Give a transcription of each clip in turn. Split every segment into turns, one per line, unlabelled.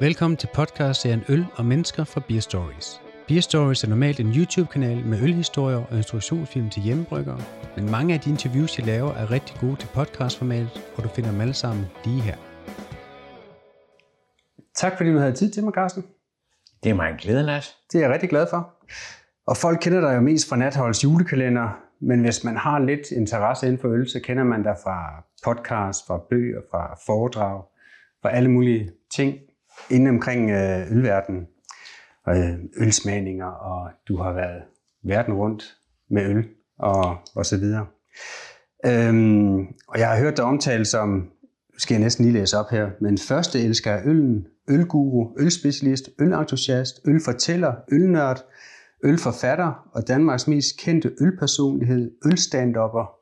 Velkommen til podcastserien Øl og Mennesker fra Beer Stories. Beer Stories er normalt en YouTube-kanal med ølhistorier og instruktionsfilm til hjemmebryggere, men mange af de interviews, jeg laver, er rigtig gode til podcastformatet, og du finder dem alle sammen lige her. Tak fordi du havde tid til mig, Carsten.
Det er mig en glæde, Lars.
Det er jeg rigtig glad for. Og folk kender dig jo mest fra Natholds julekalender, men hvis man har lidt interesse inden for øl, så kender man dig fra podcast, fra bøger, fra foredrag, fra alle mulige ting inden omkring øh, ølverdenen. Øh, ølsmagninger, og du har været verden rundt med øl og, og så videre. Øhm, og jeg har hørt dig omtale som, nu skal jeg næsten lige læse op her, men første elsker af øllen, ølguru, ølspecialist, ølentusiast, ølfortæller, ølnørd, ølforfatter og Danmarks mest kendte ølpersonlighed, ølstandupper,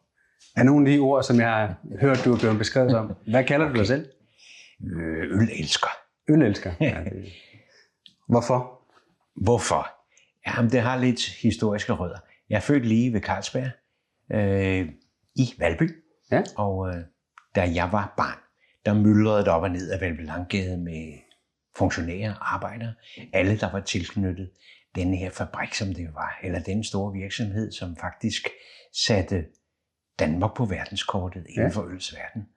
er nogle af de ord, som jeg har hørt, du er blevet beskrevet som. Hvad kalder okay. du dig selv?
Øh, ølelsker.
Ølelsker? Ja, det... Hvorfor?
Hvorfor? Jamen, det har lidt historiske rødder. Jeg er født lige ved Carlsberg øh, i Valby.
Ja.
Og øh, da jeg var barn, der myldrede det op og ned af Valby Langgade med funktionærer, arbejdere, alle der var tilknyttet den her fabrik, som det var, eller den store virksomhed, som faktisk satte Danmark på verdenskortet inden ja. for ølsverden.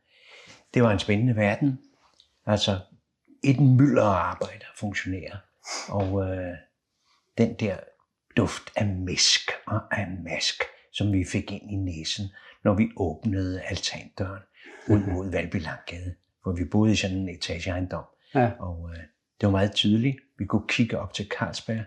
Det var en spændende verden. Altså et mylder af funktionærer. Og øh, den der duft af misk og af mask, som vi fik ind i næsen, når vi åbnede altandøren ud mod Valby Langgade, hvor vi boede i sådan en etageejendom.
Ja.
Og øh, det var meget tydeligt. Vi kunne kigge op til Carlsberg.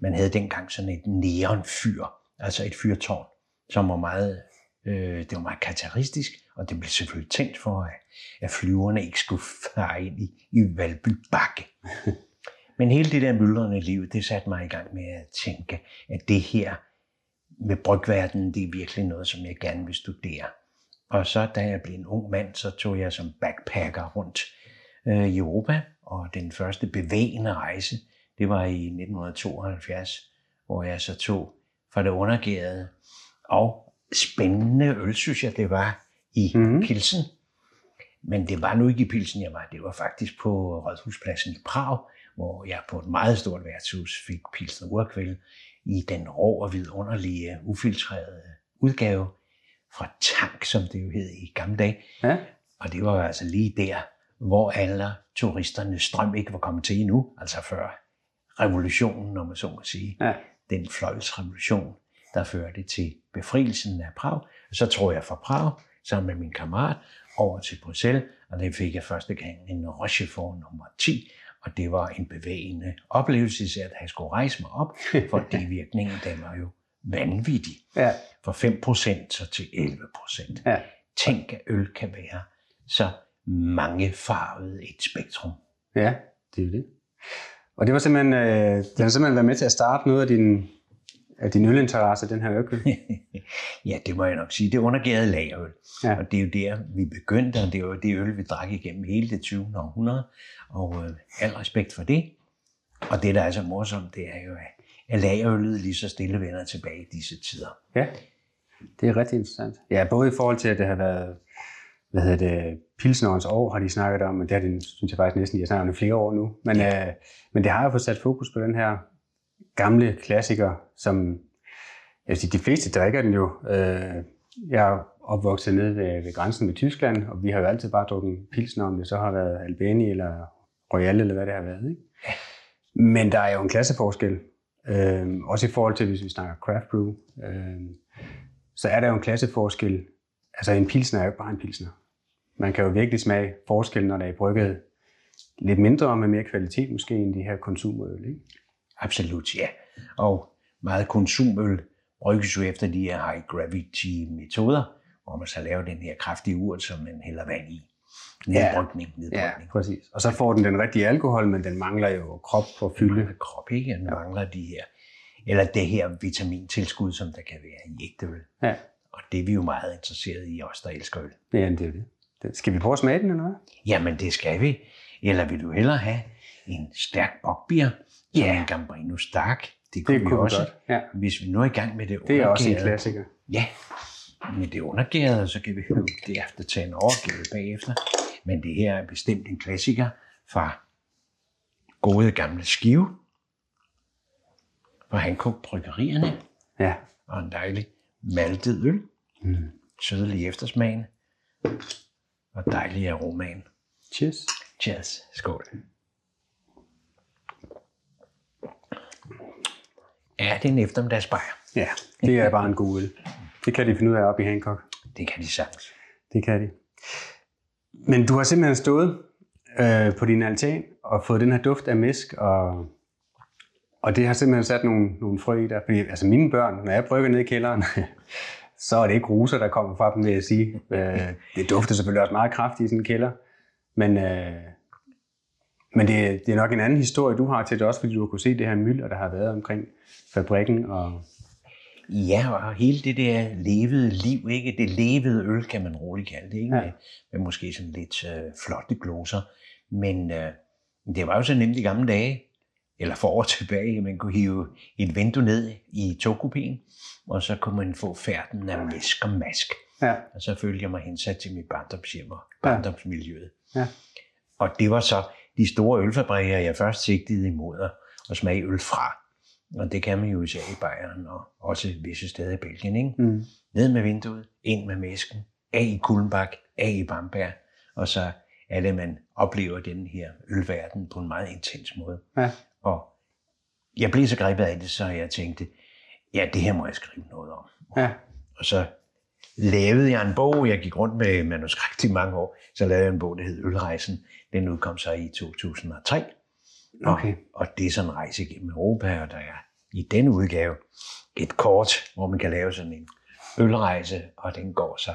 Man havde dengang sådan et neonfyr, altså et fyrtårn, som var meget, øh, det var meget karakteristisk, og det blev selvfølgelig tænkt for, at, at flyverne ikke skulle fare ind i, i Valby Bakke. Men hele det der myldrende liv, det satte mig i gang med at tænke, at det her med brygverdenen, det er virkelig noget, som jeg gerne vil studere. Og så da jeg blev en ung mand, så tog jeg som backpacker rundt øh, i Europa, og den første bevægende rejse, det var i 1972, hvor jeg så tog fra det undergærede og spændende øl, synes jeg, det var i mm. Pilsen. Men det var nu ikke i Pilsen, jeg var. Det var faktisk på Rådhuspladsen i Prag, hvor jeg på et meget stort værtshus fik Pilsen Urkvæld i den rå og vidunderlige, ufiltrerede udgave fra Tank, som det jo hed i gamle dage.
Ja.
Og det var altså lige der, hvor alle turisterne strøm ikke var kommet til endnu, altså før revolutionen, når man så må sige.
Ja.
Den fløjelsrevolution, der førte til befrielsen af Prag. Og så tror jeg fra Prag, sammen med min kammerat, over til Bruxelles, og det fik jeg første gang en Rochefort nummer 10, og det var en bevægende oplevelse, især at jeg skulle rejse mig op, fordi virkningen den var jo vanvittig.
Ja.
Fra 5% så til 11%.
Ja.
Tænk, at øl kan være så mangefarvet et spektrum.
Ja, det er det. Og det var simpelthen, øh, det har simpelthen været med til at starte noget af din, af din ølinteresse, den her ølkøl.
ja, det må jeg nok sige. Det undergærede lagerøl.
Ja.
Og det er jo der, vi begyndte, og det er jo det øl, vi drak igennem hele det 20. århundrede. Og øh, al respekt for det. Og det, der er så morsomt, det er jo, at- lagerøllet lige så stille vender tilbage i disse tider.
Ja, det er rigtig interessant. Ja, både i forhold til, at det har været, hvad hedder det, Pilsnerens år har de snakket om, men det har de, synes jeg faktisk næsten, de har snakket om i flere år nu. Men, ja. øh, men det har jo fået sat fokus på den her gamle klassiker, som jeg vil sige, de fleste drikker den jo. Øh, jeg er opvokset nede ved, ved grænsen med Tyskland, og vi har jo altid bare drukket pilsner, om det så har været Albani eller Royal, eller hvad det har været. Ikke? Men der er jo en klasseforskel. Øh, også i forhold til, hvis vi snakker craft brew, øh, så er der jo en klasseforskel. Altså en pilsner er jo ikke bare en pilsner. Man kan jo virkelig smage forskel, når der er brygget lidt mindre og med mere kvalitet måske end de her konsumøl. Ikke?
Absolut, ja. Og meget konsumøl brygges jo efter de her high gravity metoder, hvor man så laver den her kraftige urt, som man hælder vand i. Nedbrygning, nedbrygning.
præcis. Og så får den den rigtige alkohol, men den mangler jo krop for fylde.
Mangler krop, ikke? Den mangler de her, eller det her vitamintilskud, som der kan være i ægte øl.
Ja,
Og det er vi jo meget interesseret i, os der elsker øl.
ja det er det. Skal vi prøve at smage den, eller hvad?
Jamen, det skal vi. Eller vil du hellere have en stærk bokbier,
Ja.
en Gambrino Stark? Det kunne,
Det
vi
kunne
også.
godt, ja.
Hvis vi nu er i gang med det
Det er også en klassiker.
Ja, med det undergærede, så kan vi jo derefter tage en overgave bagefter. Men det her er bestemt en klassiker fra gode gamle skive fra Hancock Bryggerierne
Ja.
og en dejlig maltet øl.
Mm.
Sødelig eftersmagen og dejlig aromaen.
Cheers.
Cheers. Skål. Ja, det er en eftermiddagsbajer.
Ja, det er bare en god øl. Det kan de finde ud af op i Hancock.
Det kan de sagtens.
Det kan de. Men du har simpelthen stået øh, på din altan og fået den her duft af misk, og, og det har simpelthen sat nogle, nogle frø i dig. Fordi altså mine børn, når jeg brygger ned i kælderen, så er det ikke roser, der kommer fra dem, vil jeg sige. Øh, det dufter selvfølgelig også meget kraftigt i sådan en kælder. Men, øh, men det, det er nok en anden historie, du har til det, også fordi du har kunne se det her mylder, der har været omkring fabrikken. Og,
Ja, og hele det der levede liv, ikke? Det levede øl, kan man roligt kalde det, ikke?
Ja.
Med, med måske sådan lidt øh, flotte gloser. Men øh, det var jo så nemt i gamle dage, eller for år tilbage, man kunne hive et vindue ned i togkupéen, og så kunne man få færden af misk og mask.
ja,
Og så følte jeg mig hensat til mit barndomshjem og barndomsmiljøet.
Ja.
Og det var så de store ølfabrikker, jeg først sigtede imod at, at smage øl fra. Og det kan man jo især i Bayern og også visse steder i Belgien. Ikke?
mm,
Ned med vinduet, ind med mesken, af i Kulmbak, af i Bamberg. Og så er det, man oplever den her ølverden på en meget intens måde.
ja,
Og jeg blev så grebet af det, så jeg tænkte, ja, det her må jeg skrive noget om.
ja,
Og så lavede jeg en bog. Jeg gik rundt med manuskript i mange år. Så lavede jeg en bog, der hed Ølrejsen. Den udkom så i 2003. Og,
Okay.
og det er sådan en rejse gennem Europa, og der er i den udgave et kort, hvor man kan lave sådan en ølrejse, og den går så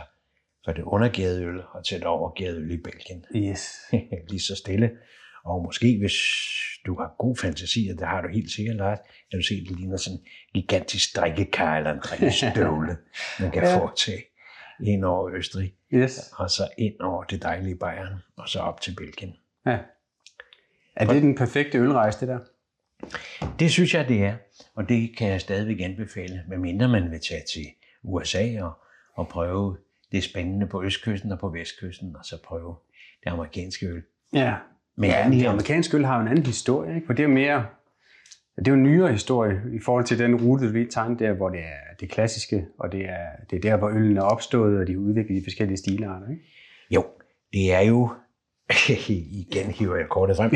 fra det undergærede øl og til det overgærede øl i Belgien.
yes.
Lige så stille. Og måske hvis du har god fantasi, og det har du helt sikkert, Lars, kan du se, det ligner sådan en gigantisk drikkekar eller en drikkestøvle, man kan
ja.
foretage ind over Østrig,
yes.
og så ind over det dejlige Bayern, og så op til Belgien.
Ja. Er det den perfekte ølrejse, det der?
Det synes jeg, det er, og det kan jeg stadigvæk anbefale, medmindre man vil tage til USA og, og prøve det spændende på østkysten og på vestkysten, og så prøve det amerikanske øl.
Ja.
Men
ja, det amerikanske øl har jo en anden historie, ikke? for det er mere, det er jo en nyere historie i forhold til den rute, lige tegnede der, hvor det er det klassiske, og det er, det er der, hvor øllen er opstået, og de udviklet i forskellige stilarter. Ikke?
Jo, det er jo, igen hiver jeg kortet frem,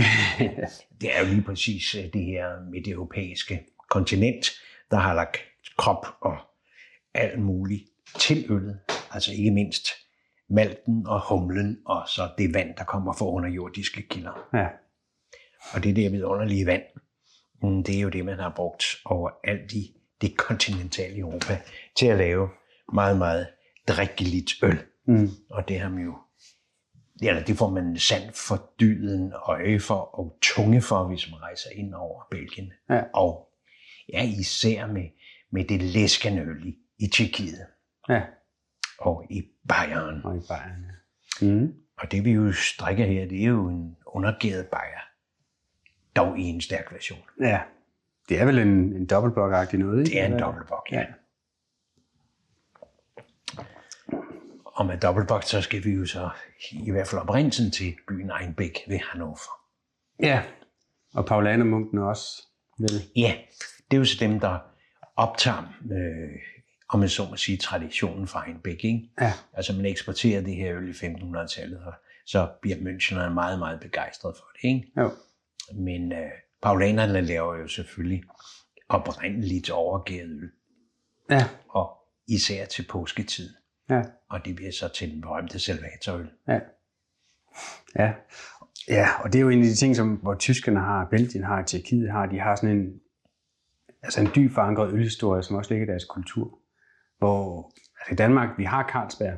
det er jo lige præcis øh, det her midteuropæiske kontinent, der har lagt krop og alt muligt til øllet. Altså ikke mindst malten og humlen, og så det vand, der kommer fra underjordiske kilder.
Ja.
Og det der vidunderlige vand, det er jo det, man har brugt overalt i det kontinentale Europa til at lave meget, meget drikkeligt øl.
Mm.
Og det har man jo, eller det får man sand for dyden, øje for og tunge for, hvis man rejser ind over Belgien.
Ja.
Og ja, især med, med det læskende øl i, i Tjekkiet
ja.
og i Bayern.
Og i Bayern. Ja. Mm.
Og det vi jo strikker her, det er jo en undergæret bajer. Dog i en stærk version.
ja. Det er vel en, en dobbeltblok-agtig noget, ikke?
Det er en dobbeltbok, ja.
Ja.
Og med dobbeltbok, så skal vi jo så i hvert fald oprindelsen til byen Einbeck ved Hannover.
Ja. Og Paulanermunken også. Vel?
Ja, det er jo så dem, der optager, øh, om man så må sige, traditionen fra Einbeck. Ikke?
Ja.
Altså man eksporterer det her øl i 1500-tallet, og så bliver Münchenerne meget, meget begejstret for det. Ikke?
Jo.
Men øh, paulanerne laver jo selvfølgelig oprindeligt overgæret øl,
Ja.
og især til påsketid.
Ja.
Og det bliver så til den berømte salvatorøl.
Ja. Ja. Ja, og det er jo en af de ting, som, hvor tyskerne har, Belgien har, Tjekkiet har, de har sådan en, altså en dyb forankret ølhistorie, som også ligger i deres kultur. Hvor altså i Danmark, vi har Carlsberg,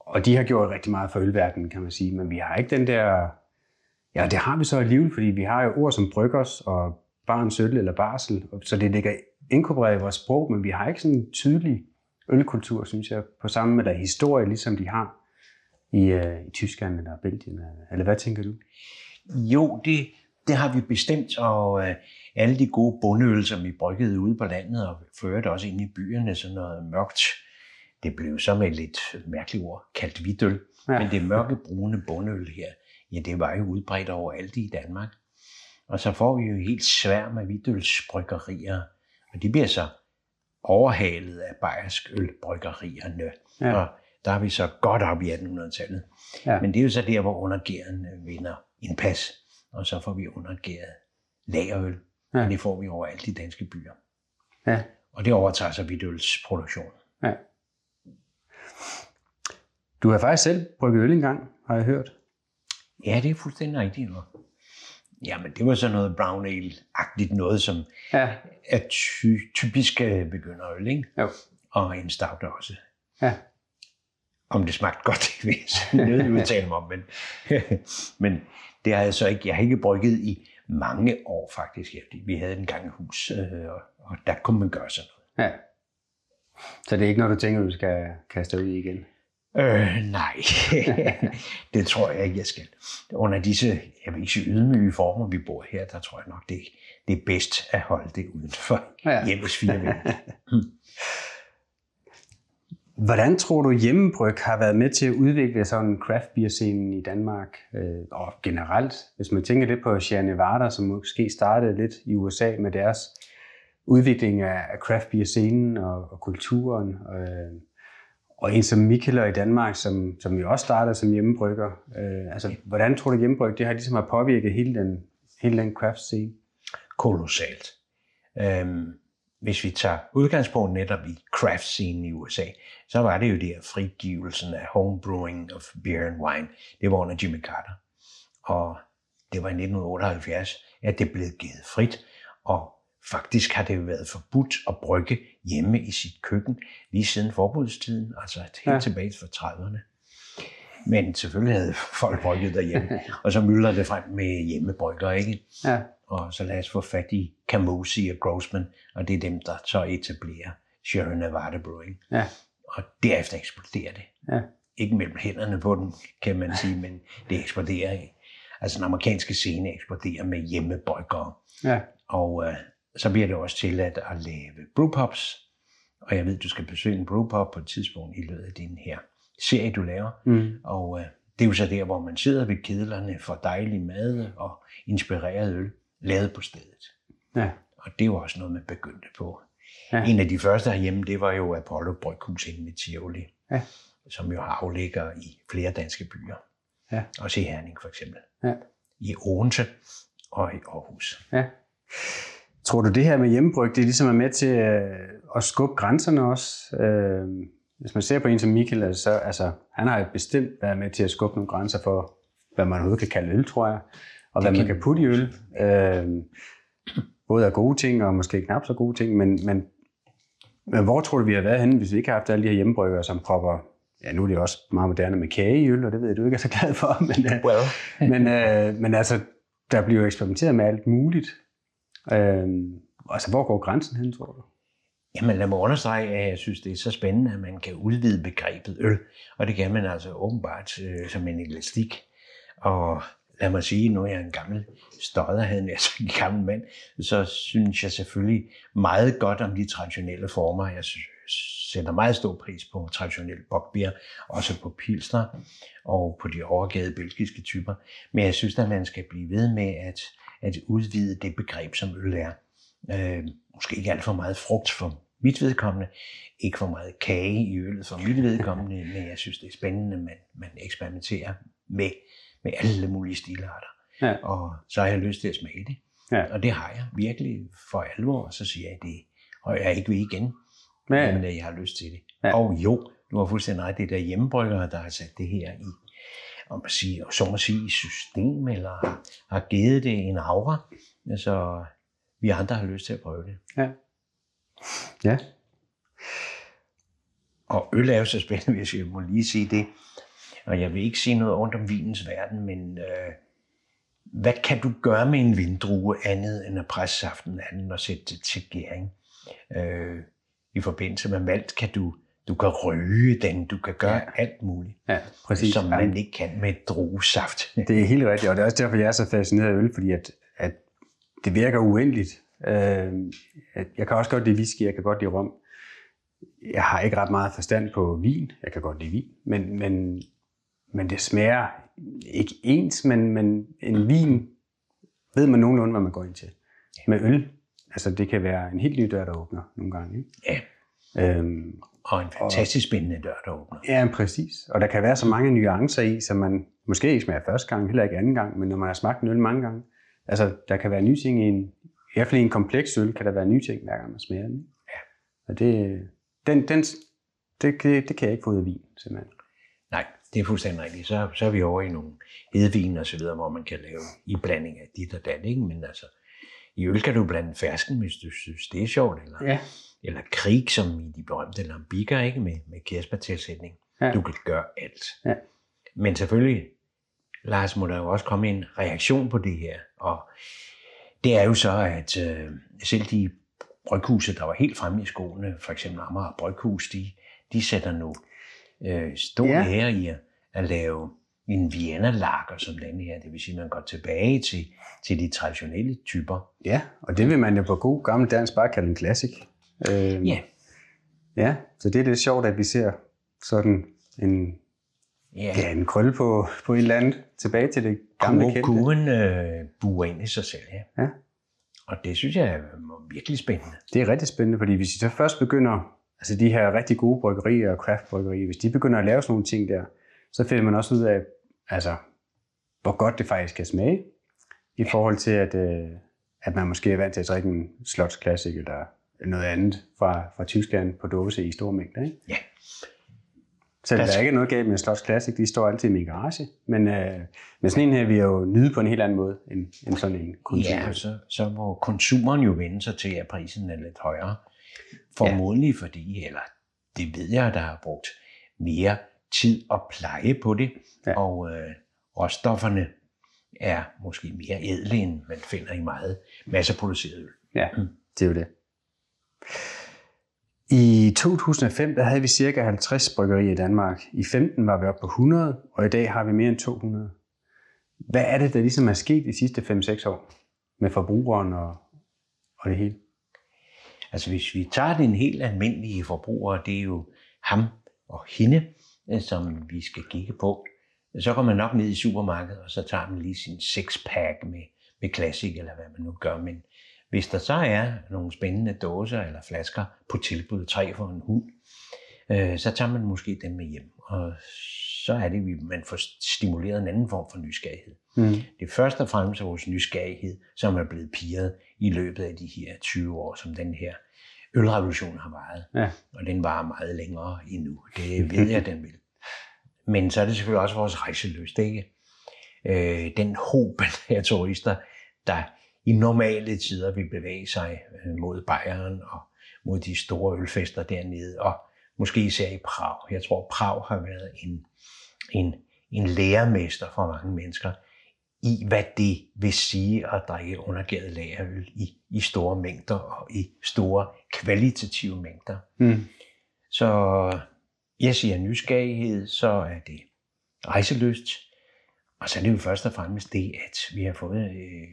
og de har gjort rigtig meget for ølverdenen, kan man sige, men vi har ikke den der, ja, det har vi så alligevel, fordi vi har jo ord som bryggers og barns øl eller barsel, så det ligger inkorporeret i vores sprog, men vi har ikke sådan en tydelig ølkultur, synes jeg, på samme eller historie, ligesom de har i, øh, i Tyskland eller Belgien. Eller hvad tænker du?
Jo, det, det har vi bestemt, og øh, alle de gode bundeøl, som vi bryggede ude på landet og førte også ind i byerne, sådan noget mørkt, det blev så med et lidt mærkeligt ord kaldt hvidøl.
Ja.
Men det mørke brune bundeøl her, ja, det var jo udbredt overalt i Danmark. Og så får vi jo helt sværm af hvidølsbryggerier, og de bliver så overhalet af bayersk ølbryggerierne.
Ja.
Og der er vi så godt op i 1800-tallet.
Ja.
Men det er jo så der, hvor undergæren vinder en pas, og så får vi undergæret lagerøl.
Ja.
Og det får vi overalt i danske byer.
Ja.
Og det overtager så hvidølsproduktionen.
ja. Du har faktisk selv brygget øl engang, har jeg hørt.
Ja, det er fuldstændig rigtigt. Jamen, det var så noget brown ale-agtigt noget, som
Ja.
er ty- typisk øh, begynderøl, ikke?
Jo.
Og en stout også.
Ja.
Om det smagte godt, det vil jeg sådan nødt udtale mig om, men, men det har jeg så ikke, jeg har ikke brygget i mange år faktisk, vi havde en gang et hus, øh, og, og der kunne man gøre sådan noget.
ja. Så det er ikke noget, du tænker, du skal kaste ud igen?
Øh, nej, det tror jeg ikke, jeg skal. Under disse, jeg vil ikke sige ydmyge former, vi bor her, der tror jeg nok, det, det er bedst at holde det uden for
Ja.
hjemmets fire vægge.
Hvordan tror du, hjemmebryg har været med til at udvikle sådan craft beer scenen i Danmark? Øh, og generelt, hvis man tænker lidt på Sierra Nevada, som måske startede lidt i USA med deres udvikling af, af craft beer scenen og, og kulturen. Øh, og en som Mikkeler i Danmark, som, som jo også startede som hjemmebrygger. Øh, altså, hvordan tror du, hjemmebryg det har ligesom har påvirket hele den, hele den craft scene?
Kolossalt. Øhm, hvis vi tager udgangspunkt netop i craft scene i USA, så var det jo der frigivelsen af homebrewing of beer and wine. Det var under Jimmy Carter. Og det var i 1978, at det blev givet frit. Og faktisk har det jo været forbudt at brygge hjemme i sit køkken lige siden forbudstiden, altså helt
Ja.
tilbage fra 30'erne. Men selvfølgelig havde folk brygget derhjemme, og så myldrer det frem med hjemmebrygger, ikke?
Ja,
og så lad os få fat i Camusi og Grossman, og det er dem, der så etablerer Sierra Nevada Brewing.
ja,
Og derefter eksploderer det.
ja,
Ikke mellem hænderne på den, kan man sige, men det eksploderer. Altså den amerikanske scene eksploderer med hjemmebryggere.
ja,
Og øh, så bliver det også tilladt at lave brewpops. Og jeg ved, du skal besøge en brewpop på et tidspunkt i løbet af din her serie, du laver.
mm,
Og øh, det er jo så der, hvor man sidder ved kedlerne for dejlig mad og inspireret øl, lavet på stedet.
ja,
Og det jo også noget, man begyndte på.
Ja.
Ja. En af de første herhjemme, det var jo Apollo Bryghus inde ved Tivoli,
Ja.
som jo har aflægger i flere danske byer.
Ja.
Også i Herning for eksempel.
ja.
I Odense og i Aarhus.
Ja. Tror du, det her med hjemmebryg, det er ligesom er med til øh, at skubbe grænserne også? Øh, hvis man ser på en som Michael, så altså, han har jo bestemt været med til at skubbe nogle grænser for, hvad man overhovedet kan kalde øl, tror jeg. Og hvad
Det
man
kan-
putte i øl. Øh, både af gode ting og måske knap så gode ting. Men, men, men hvor tror du, vi har været henne, hvis vi ikke har haft alle de her hjemmebryggere, som propper Ja, nu er det også meget moderne med kage i øl, og det ved jeg, du ikke er så glad for. Men,
Well.
men, øh, men altså, der bliver jo eksperimenteret med alt muligt. Øh, altså, hvor går grænsen hen, tror du?
Jamen lad mig understrege, at jeg synes, det er så spændende, at man kan udvide begrebet øl. Og det kan man altså åbenbart øh, som en elastik. Og lad mig sige, nu er jeg en gammel stodder, havde jeg en gammel mand, så synes jeg selvfølgelig meget godt om de traditionelle former. Jeg sætter meget stor pris på traditionel bokbier, også på pilsner og på de overgade belgiske typer. Men jeg synes, at man skal blive ved med at, at udvide det begreb, som øl er. Øh, måske ikke alt for meget frugt for mit vedkommende, ikke for meget kage i øllet for mit vedkommende, men jeg synes, det er spændende, at man, man eksperimenterer med, med alle mulige stilarter.
Ja.
Og så har jeg lyst til at smage det.
Ja.
Og det har jeg virkelig for alvor, og så siger jeg, det og jeg er ikke ved igen,
Ja,
men øh, jeg har lyst til det.
Ja.
Og jo, du har fuldstændig ret, det er der hjemmebryggere, der har sat det her i, om man siger, så må sige, system, eller har, har givet det en aura. Altså, vi andre har lyst til at prøve det.
ja. ja.
Og øl er jo så spændende, hvis jeg må lige sige det. Og jeg vil ikke sige noget ondt om vinens verden, men øh, hvad kan du gøre med en vindrue andet end at presse saften af den og sætte det til gæring? Øh, I forbindelse med malt kan du, du kan røge den, du kan gøre
Ja.
alt muligt,
ja præcis.
som man ikke kan med druesaft.
Det er helt rigtigt, og det er også derfor, jeg er så fascineret af øl, fordi at, at det virker uendeligt. Øh, jeg kan også godt lide whisky, jeg kan godt lide rom. Jeg har ikke ret meget forstand på vin. Jeg kan godt lide vin, men, men, men det smager ikke ens, men, men en vin ved man nogenlunde, hvad man går ind til. Med øl, altså det kan være en helt ny dør, der åbner nogle gange. Ikke?
Ja,
Øhm,
og en fantastisk spændende dør, der åbner.
ja, præcis. Og der kan være så mange nuancer i, som man måske ikke smager første gang, heller ikke anden gang, men når man har smagt en øl mange gange, altså der kan være nye ting i en, i hvert fald i en kompleks øl, kan der være nye ting, hver gang man smager den.
Ja.
Og det, den, den, det, det, det kan jeg ikke få ud af vin, simpelthen.
Nej, det er fuldstændig rigtigt. Så, så er vi over i nogle hedvin og så videre, hvor man kan lave i blanding af dit og dat, ikke? Men altså, i øl kan du blande fersken, hvis du synes, det er sjovt, eller,
Ja.
Eller krig, som i de berømte lambikker, ikke? Med, med kirsebærtilsætning.
Ja.
Du kan gøre alt.
Ja.
Men selvfølgelig, Lars, må der jo også komme en reaktion på det her. Og det er jo så, at øh, selv de bryghuse, der var helt fremme i skoene, for eksempel Amager Bryghus, de, de sætter nu øh, stor
Ja.
ære i at, at lave en Vienna lager som den her. Det vil sige, at man går tilbage til, til de traditionelle typer.
Ja, og det vil man jo på god gammel dansk bare kalde en classic. Øhm,
Ja.
Ja, så det er lidt sjovt, at vi ser sådan en,
Ja,
ja, en krølle på, på et eller andet tilbage til det gamle kendte.
kurven øh, buer ind i sig selv, ja.
Ja.
Og det synes jeg er virkelig spændende.
Det er rigtig spændende, fordi hvis I så først begynder, altså de her rigtig gode bryggerier og craftbryggerier, hvis de begynder at lave sådan nogle ting der, så finder man også ud af, altså, hvor godt det faktisk kan smage, i forhold til, at, øh, at man måske er vant til at drikke en Slots Classic eller noget andet fra, fra Tyskland på dåse i store mængder. Ikke?
Ja.
Så der er ikke noget galt med Slots Classic, de står altid i min garage, men, øh, men sådan en her vil jeg jo nyde på en helt anden måde, end, end sådan en konsum.
Ja, så, så må konsumeren jo vende sig til, at prisen er lidt højere. Formodentlig fordi, eller det ved jeg, der har brugt mere tid og pleje på det,
Ja.
ja. og øh, råstofferne er måske mere ædle, end man finder i meget masseproduceret øl.
Ja, det er jo det. I 2005 der havde vi cirka 50 bryggerier i Danmark. I 15 var vi oppe på 100, og i dag har vi mere end 200. Hvad er det, der ligesom er sket de sidste 5-6 år med forbrugeren og, og det hele?
Altså hvis vi tager den helt almindelige forbruger, det er jo ham og hende, øh, som vi skal kigge på. Så går man nok ned i supermarkedet, og så tager man lige sin sexpack med, med Classic, eller hvad man nu gør. Men hvis der så er nogle spændende dåser eller flasker på tilbud, tre for en hund, øh, så tager man måske dem med hjem. Og så er det, at man får stimuleret en anden form for nysgerrighed.
Mm.
Det er først og fremmest vores nysgerrighed, som er blevet piret i løbet af de her 20 år, som den her ølrevolution har varet.
Ja.
Og den varer meget længere endnu. Det ved jeg, den vil. Men så er det selvfølgelig også vores rejseløst, ikke? Øh, den hoben af turister, der i normale tider vil bevæge sig øh, mod Bayern og mod de store ølfester dernede, og måske især i Prag. Jeg tror, Prag har været en, en, en lærermester for mange mennesker i, hvad det vil sige at drikke undergæret lagerøl i, i store mængder og i store kvalitative mængder.
Mm.
Så jeg siger nysgerrighed, så er det rejseløst, og så er det jo først og fremmest det, at vi har fået øh,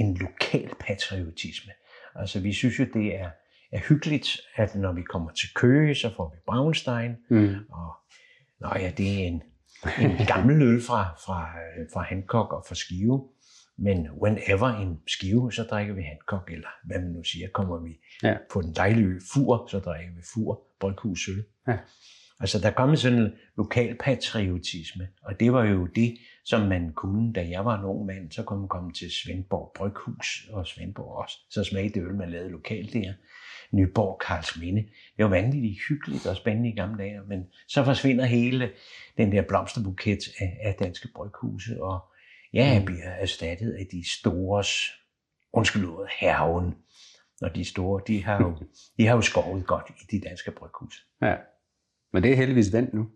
en lokal patriotisme. Altså vi synes jo, det er, er hyggeligt, at når vi kommer til Køge, så får vi Braunstein,
Mm.
og nå ja, det er en, en gammel øl fra, fra, fra Hancock og fra Skive. Men whenever en skive, så drikker vi Hancock, eller hvad man nu siger, kommer vi
Ja.
på den dejlige ø Fur, så drikker vi Fur, Bryghus øl.
Ja.
Altså der kom sådan en lokal patriotisme, og det var jo det, som man kunne, da jeg var en ung mand, så kunne man komme til Svendborg Bryghus og Svendborg også. Så smagte det øl, man lavede lokalt der. Nyborg, Karlsminde. Det var vanvittigt hyggeligt og spændende i gamle dage, men så forsvinder hele den der blomsterbuket af, af danske bryghuse, og ja,
Mm.
bliver erstattet af de store, undskyld ordet, herven. Og de store, de har jo, de har jo skovet godt i de danske bryghuse.
Ja. Men det er heldigvis vendt nu.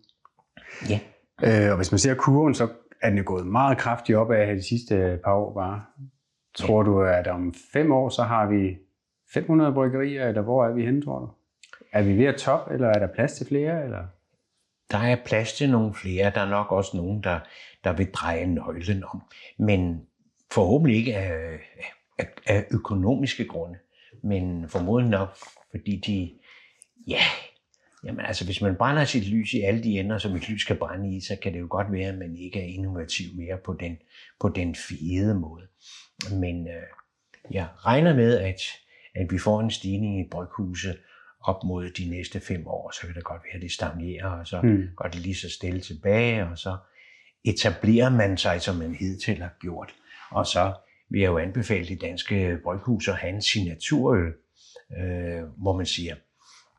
Ja.
Øh, og hvis man ser kurven, så er den jo gået meget kraftigt op af de sidste par år bare. Tror du, at om fem år, så har vi 500 bryggerier, eller hvor er vi henne, tror du? Er vi ved at top, eller er der plads til flere? Eller?
Der er plads til nogle flere. Der er nok også nogen, der, der vil dreje nøglen om. Men forhåbentlig ikke af, af, af økonomiske grunde. Men formodentlig nok, fordi de, ja, jamen altså hvis man brænder sit lys i alle de ender, som et lys kan brænde i, så kan det jo godt være, at man ikke er innovativ mere på den, på den fede måde. Men øh, jeg regner med, at, at vi får en stigning i bryghuse op mod de næste fem år, så vil det godt være, at det stagnerer, og så mm. går det lige så stille tilbage, og så etablerer man sig, som man hidtil har gjort. Og så vil jeg jo anbefale de danske bryghuse at have en signaturøl, øh, hvor man siger,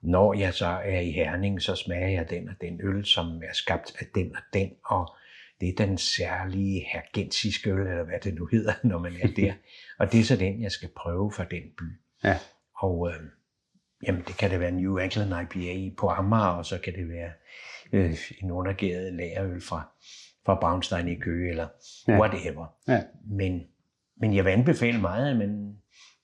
når jeg så er i Herning, så smager jeg den og den øl, som er skabt af den og den, og det er den særlige hergensiske øl, eller hvad det nu hedder, når man er der. og det er så den, jeg skal prøve for den by.
Ja.
Og øh, jamen, det kan det være New England IPA på Amager, og så kan det være øh, en undergæret lagerøl fra, fra Braunstein i Køge, eller ja. whatever.
Ja.
Men, men jeg vil anbefale meget, at man,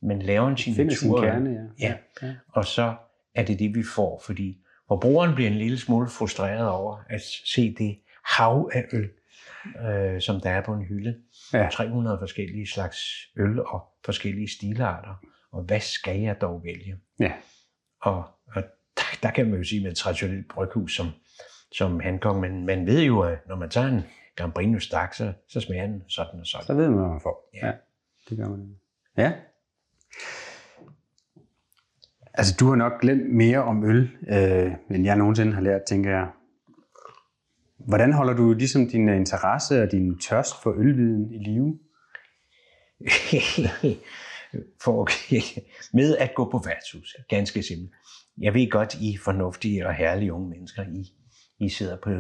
man laver en
Finder sin
signatur.
kerne, ja.
Ja.
ja.
Og så er det det, vi får, fordi forbrugeren bliver en lille smule frustreret over at se det hav af øl, øh, som der er på en hylde.
Ja.
300 forskellige slags øl og forskellige stilarter. Og hvad skal jeg dog vælge?
Ja.
Og, og der, der kan man jo sige med et traditionelt bryghus som, som Hancock, men man ved jo, at når man tager en Gambrino Stak, så, så smager den sådan og sådan.
Så ved man, hvad man får.
Ja.
Ja, det gør man. Ja. Altså, du har nok glemt mere om øl, øh, end jeg nogensinde har lært, tænker jeg. Hvordan holder du ligesom din øh, interesse og din tørst for ølviden i live?
for okay. med at gå på værtshus. Ganske simpelt. Jeg ved godt, I er fornuftige og herlige unge mennesker. I, I sidder på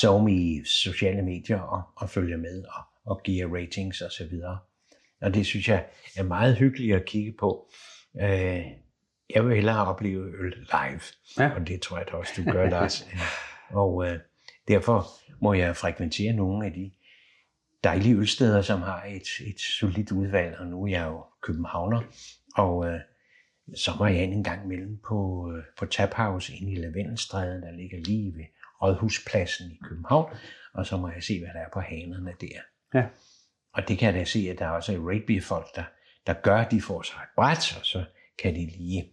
som i sociale medier og, og følger med og, og giver ratings og så videre. Og det synes jeg er meget hyggeligt at kigge på. Øh, jeg vil hellere opleve øl live,
Ja.
og det tror jeg da også, du gør, Lars. og øh, derfor må jeg frekventere nogle af de dejlige ølsteder, som har et, et solidt udvalg, og nu er jeg jo københavner, og øh, så må jeg en gang imellem på, øh, på Tap House inde i Lavendelstræden, der ligger lige ved Rådhuspladsen i København, og så må jeg se, hvad der er på hanerne der.
Ja.
Og det kan jeg da se, at der også er Rugby-folk, der, der gør, at de får sig et bræt, og så kan de lige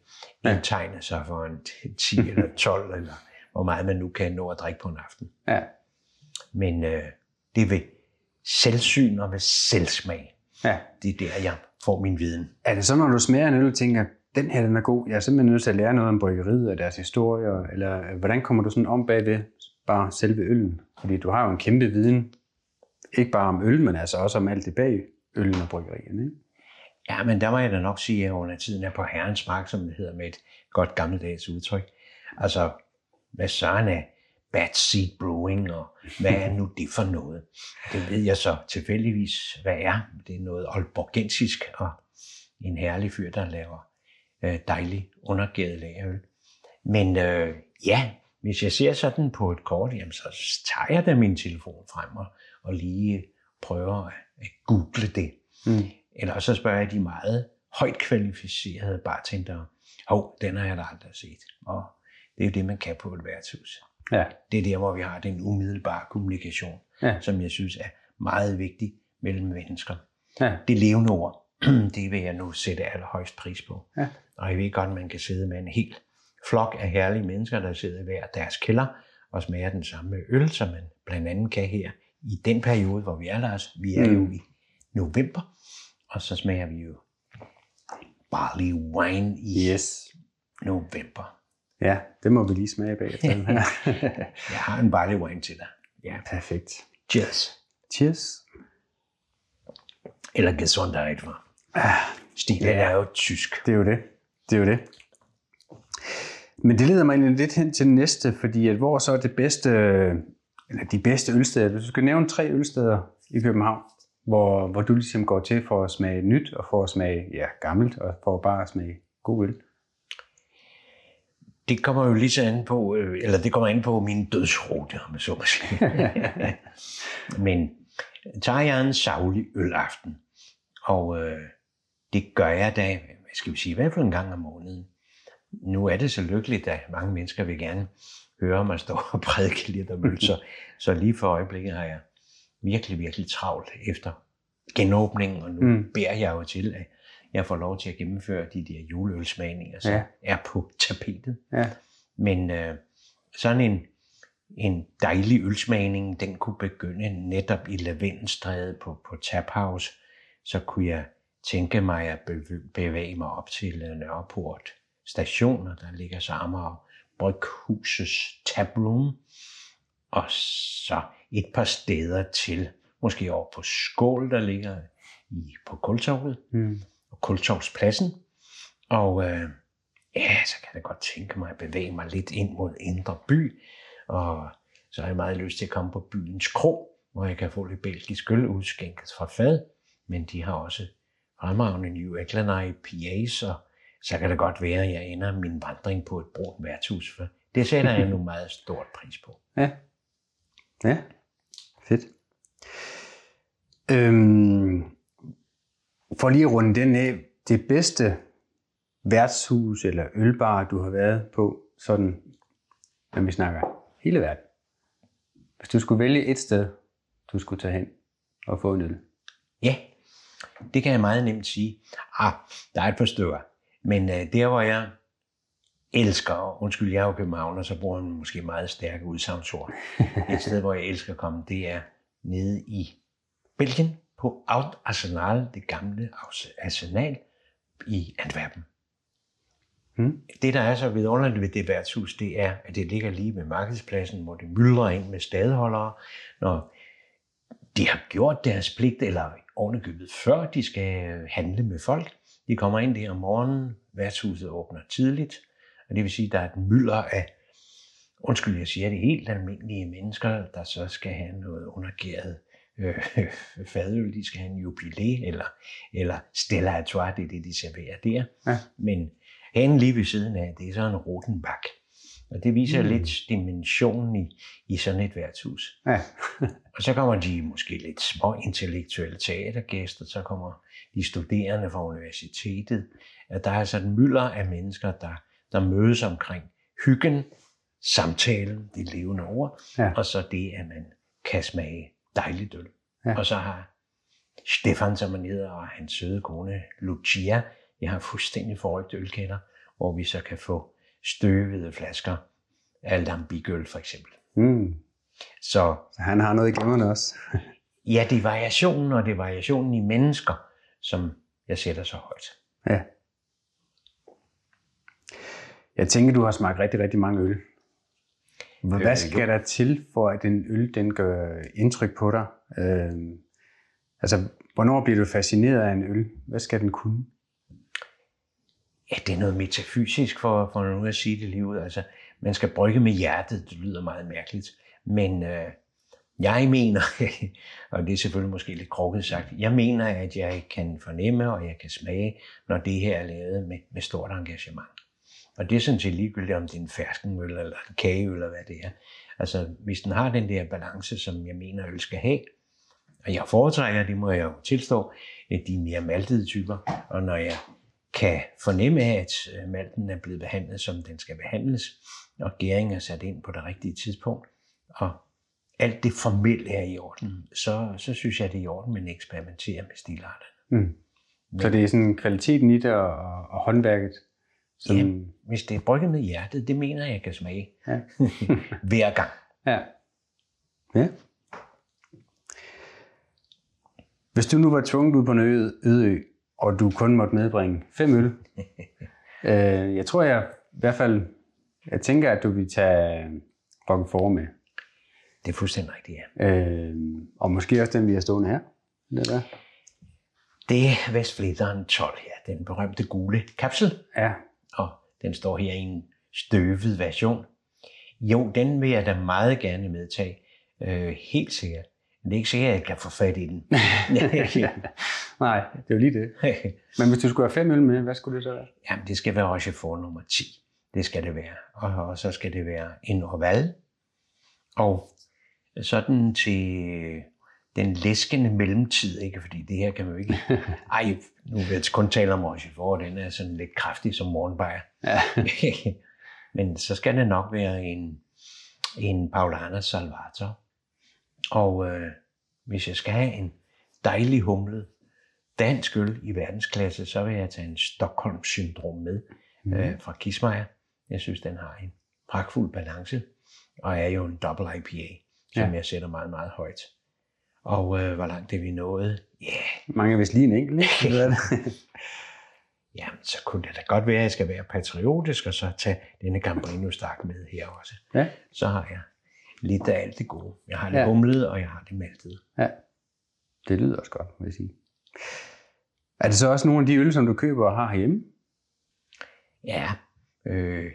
indtegne sig for en 10 eller 12, eller hvor meget man nu kan nå at drikke på en aften.
Ja.
Men øh, det er ved selvsyn og ved selvsmag.
ja.
Det er der, jeg får min viden.
Er det så, når du smager en øl og tænker, den her den er god, jeg er simpelthen nødt til at lære noget om bryggeriet og deres historier, eller hvordan kommer du sådan om bagved bare selve øllen? Fordi du har jo en kæmpe viden, ikke bare om øl, men altså også om alt det bag øllen og bryggerierne. Ikke?
Ja, men der må jeg da nok sige, at jeg under tiden er på herrens mark, som det hedder med et godt gammeldags udtryk. Altså, hvad søren er bad seed brewing, og hvad er nu det for noget? Det ved jeg så tilfældigvis, hvad er. Det er noget olborgensisk, og en herlig fyr, der laver øh, dejlig undergæret lagerøl. Men øh, ja, hvis jeg ser sådan på et kort, jamen, så tager jeg da min telefon frem og, og lige prøver at, at google det.
Mm.
Eller så spørger jeg de meget højt kvalificerede bartendere. Hov, den har jeg da aldrig set. Og det er jo det, man kan på et værtshus.
Ja.
Det er der, hvor vi har den umiddelbare kommunikation,
Ja.
som jeg synes er meget vigtig mellem mennesker.
Ja.
Det levende ord, det vil jeg nu sætte allerhøjst pris på.
Ja.
Og jeg ved godt, man kan sidde med en hel flok af herlige mennesker, der sidder i hver deres kælder og smager den samme øl, som man blandt andet kan her i den periode, hvor vi er, Lars. Vi er
Mm.
jo i november, og så smager vi jo barley wine i
Yes.
november.
Ja, det må vi lige smage bagefter.
Jeg har en barley wine til dig. Ja.
Perfekt.
Cheers.
Cheers.
Eller Gesundheit for.
Ah,
Stilen
Ja.
er jo tysk.
Det er jo det. Det er jo det. Men det leder mig egentlig lidt hen til det næste, fordi at hvor så er det bedste, eller de bedste ølsteder, hvis du skal nævne tre ølsteder i København, hvor, hvor du ligesom går til for at smage nyt, og for at smage ja, gammelt, og for bare at smage god øl.
Det kommer jo lige så an på, øh, eller det kommer an på min dødsrute, om jeg så må sige. Men tager jeg en savlig ølaften, og øh, det gør jeg da, hvad skal vi sige, i hvert fald en gang om måneden. Nu er det så lykkeligt, at mange mennesker vil gerne høre mig stå og prædike lidt om øl, så, så lige for øjeblikket har jeg virkelig, virkelig travlt efter genåbningen, og nu
Mm.
beder jeg jo til, at jeg får lov til at gennemføre de der juleølsmagninger, som
Ja.
ja. er på tapetet.
Ja.
Men øh, sådan en, en dejlig ølsmagning, den kunne begynde netop i Lavendelstræde på, på Tap House. Så kunne jeg tænke mig at bevæge mig op til Nørreport station, og der ligger så Amager Bryghusets Taproom, og så et par steder til, måske over på Skål, der ligger i, på Kultorvet, mm. og Kultorvspladsen. Og øh, ja, så kan jeg godt tænke mig at bevæge mig lidt ind mod Indre By, og så har jeg meget lyst til at komme på byens krog, hvor jeg kan få lidt belgisk øl udskænket fra fad, men de har også fremragende New England IPAs, og så kan det godt være, at jeg ender min vandring på et brugt værtshus, for det sætter jeg nu meget stort pris på.
Ja, ja fedt. Øhm, for lige at runde den af, det bedste værtshus eller ølbar, du har været på, sådan, når vi snakker hele verden. Hvis du skulle vælge et sted, du skulle tage hen og få en øl.
Ja, det kan jeg meget nemt sige. Ah, der er et par stykker. Men øh, der, hvor jeg elsker, undskyld, jeg er jo København, og så bruger man måske meget stærke udsagnsord. Et sted, hvor jeg elsker at komme, det er nede i Belgien på Arsenal, det gamle Arsenal i Antwerpen. Hmm. Det, der er så vidunderligt ved det værtshus, det er, at det ligger lige ved markedspladsen, hvor det myldrer ind med stadeholdere. Når de har gjort deres pligt, eller ovenikøbet før de skal handle med folk. De kommer ind der om morgenen, værtshuset åbner tidligt, og det vil sige, at der er et mylder af, undskyld, jeg siger det, helt almindelige mennesker, der så skal have noget undergæret øh, fadøl, de skal have en jubilé, eller, eller Stella Artois, det er det, de serverer der. Ja. Men hen lige ved siden af, det er så en Rotenbak. Og det viser mm. lidt dimensionen i, i sådan et værtshus. Ja. og så kommer de måske lidt små intellektuelle teatergæster, så kommer de studerende fra universitetet. At der er sådan mylder af mennesker, der, der mødes omkring hyggen, samtalen, de levende ord, ja. og så det, at man kan smage dejligt øl. Ja. Og så har Stefan, som han hedder, og hans søde kone Lucia, jeg har fuldstændig forrygt ølkender, hvor vi så kan få støvede flasker af lambigøl for eksempel. Mm.
Så, så han har noget i glemmerne også.
ja, det er variationen, og det er variationen i mennesker, som jeg sætter så højt. Ja.
Jeg tænker, du har smagt rigtig, rigtig mange øl. Hvad skal der til, for at en øl den gør indtryk på dig? Øh, altså, hvornår bliver du fascineret af en øl? Hvad skal den kunne?
Ja, det er noget metafysisk for, for nu at sige det lige ud. Altså, man skal brygge med hjertet, det lyder meget mærkeligt. Men øh, jeg mener, og det er selvfølgelig måske lidt krukket sagt, jeg mener, at jeg kan fornemme og jeg kan smage, når det her er lavet med, med stort engagement. Og det er sådan set ligegyldigt, om det er en ferskenøl eller en kageøl eller hvad det er. Altså, hvis den har den der balance, som jeg mener, øl skal have, og jeg foretrækker, det må jeg jo tilstå, de mere maltede typer, og når jeg kan fornemme, at øh, malten er blevet behandlet, som den skal behandles, og gæringen er sat ind på det rigtige tidspunkt, og alt det formelle er i orden, så, så synes jeg, det er i orden, men eksperimentere med stilarterne. Mm.
Men, så det er sådan kvaliteten i det og, og håndværket?
Som... Ja, hvis det er brygget med hjertet, det mener jeg, jeg kan smage. Ja. Hver gang. Ja. ja.
Hvis du nu var tvunget ud på en øde, øde ø, og du kun måtte medbringe fem øl. øh, jeg tror, jeg i hvert fald, jeg tænker, at du vil tage for med.
Det er fuldstændig rigtigt, ja.
Øh, og måske også den, vi har stående her. Det, der.
det er Vestflitteren 12 her, den berømte gule kapsel.
Ja.
Den står her i en støvet version. Jo, den vil jeg da meget gerne medtage. Øh, helt sikkert. Men det er ikke sikkert, at jeg kan få fat i den.
Nej, det er jo lige det. Men hvis du skulle have fem øl med, hvad skulle det så være?
Jamen, det skal være Rochefort nummer 10. Det skal det være. Og, og så skal det være en oval. Og sådan til den læskende mellemtid, ikke? fordi det her kan man jo ikke... Ej, nu vil jeg kun tale om Rochefort, den er sådan lidt kraftig som morgenbajer. Ja. Men så skal det nok være en, en Paulana Salvator. Og øh, hvis jeg skal have en dejlig humlet dansk øl i verdensklasse, så vil jeg tage en Stockholm-syndrom med mm. øh, fra Kismeier. Jeg synes, den har en pragtfuld balance, og er jo en double IPA, som
Ja.
jeg sætter meget, meget højt. Og øh, hvor langt er vi nået? Ja, yeah,
Mange vist lige en enkelt, ikke?
Jamen, så kunne det da godt være, at jeg skal være patriotisk, og så tage denne Gambrino Stark med her også.
ja.
Så har jeg lidt af alt det gode. Jeg har det
Ja.
humlet, og jeg har det maltet.
ja. Det lyder også godt, vil jeg sige. Er det så også nogle af de øl, som du køber og har herhjemme?
Ja, øh,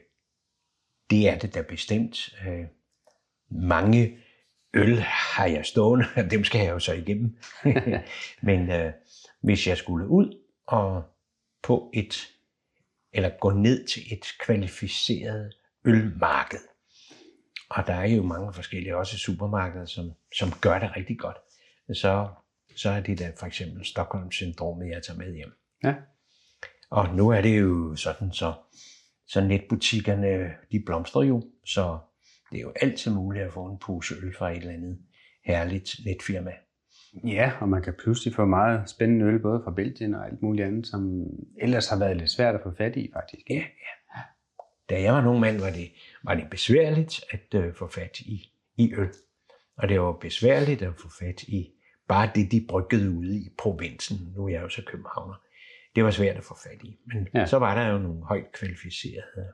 det er det da bestemt. Øh, mange øl har jeg stående, og dem skal jeg jo så igennem. Men øh, hvis jeg skulle ud og på et, eller gå ned til et kvalificeret ølmarked, og der er jo mange forskellige, også supermarkeder, som, som gør det rigtig godt, så, så er det da for eksempel Stockholm-syndromet, jeg tager med hjem.
Ja.
Og nu er det jo sådan, så, så netbutikkerne, de blomstrer jo, så det er jo altid muligt at få en pose øl fra et eller andet herligt netfirma.
Ja, og man kan pludselig få meget spændende øl, både fra Belgien og alt muligt andet, som ellers har været lidt svært at få fat i, faktisk.
Ja, ja. Da jeg var nogen mand, var det, var det besværligt at øh, få fat i, i øl. Og det var besværligt at få fat i bare det, de bryggede ude i provinsen. Nu er jeg jo så københavner. Det var svært at få fat i. Men
ja.
så var der jo nogle højt kvalificerede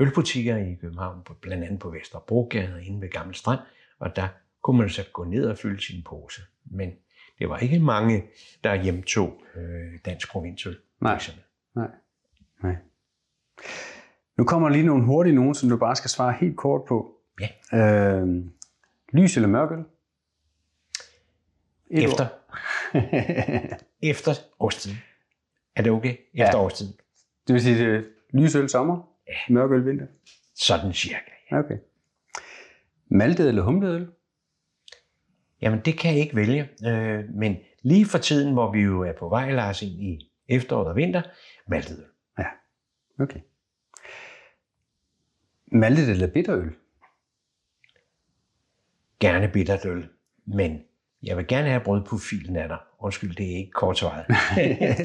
ølbutikker i København, blandt andet på Vesterbrogade og inde ved Gammel Strand. Og der kunne man så gå ned og fylde sin pose. Men det var ikke mange, der hjemtog øh, dansk provinsøl.
Nej. Nej. Nej. Nu kommer lige nogle hurtige nogen, som du bare skal svare helt kort på.
Ja.
Øh, lys eller mørkel? Et
Efter, efter årstiden. Er det okay?
Ja.
Efter årstiden.
det vil sige, det er lysøl sommer,
Ja.
mørkel vinter.
Sådan cirka. Ja.
Okay. Maltet eller humlet øl?
Jamen, det kan jeg ikke vælge. Øh, men lige for tiden, hvor vi jo er på vej, Lars, ind i efteråret og vinter, maltet øl.
Ja. Okay. Maltet eller bitterøl?
Gerne bittert øl, men jeg vil gerne have brødprofilen af dig. Undskyld, det er ikke kort svaret.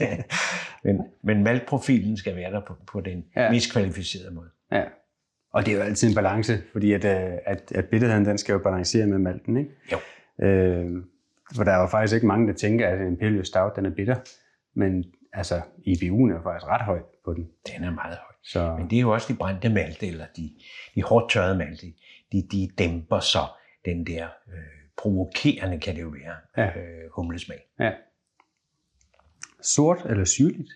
men, men maltprofilen skal være der på, på den
Ja.
mest kvalificerede måde.
Ja. Og det er jo altid en balance, fordi at, øh, at, at bitterheden den skal jo balancere med malten, ikke?
Jo.
Øh, for der er jo faktisk ikke mange, der tænker, at en Imperial Stout den er bitter. Men altså, IBU'en er jo faktisk ret høj på den.
Den er meget høj.
Så
Men det er jo også de brændte malte, eller de, de hårdt tørrede malte. De, de dæmper så den der øh, provokerende, kan det jo være,
Ja.
øh, humlesmag.
ja. Sort eller syrligt?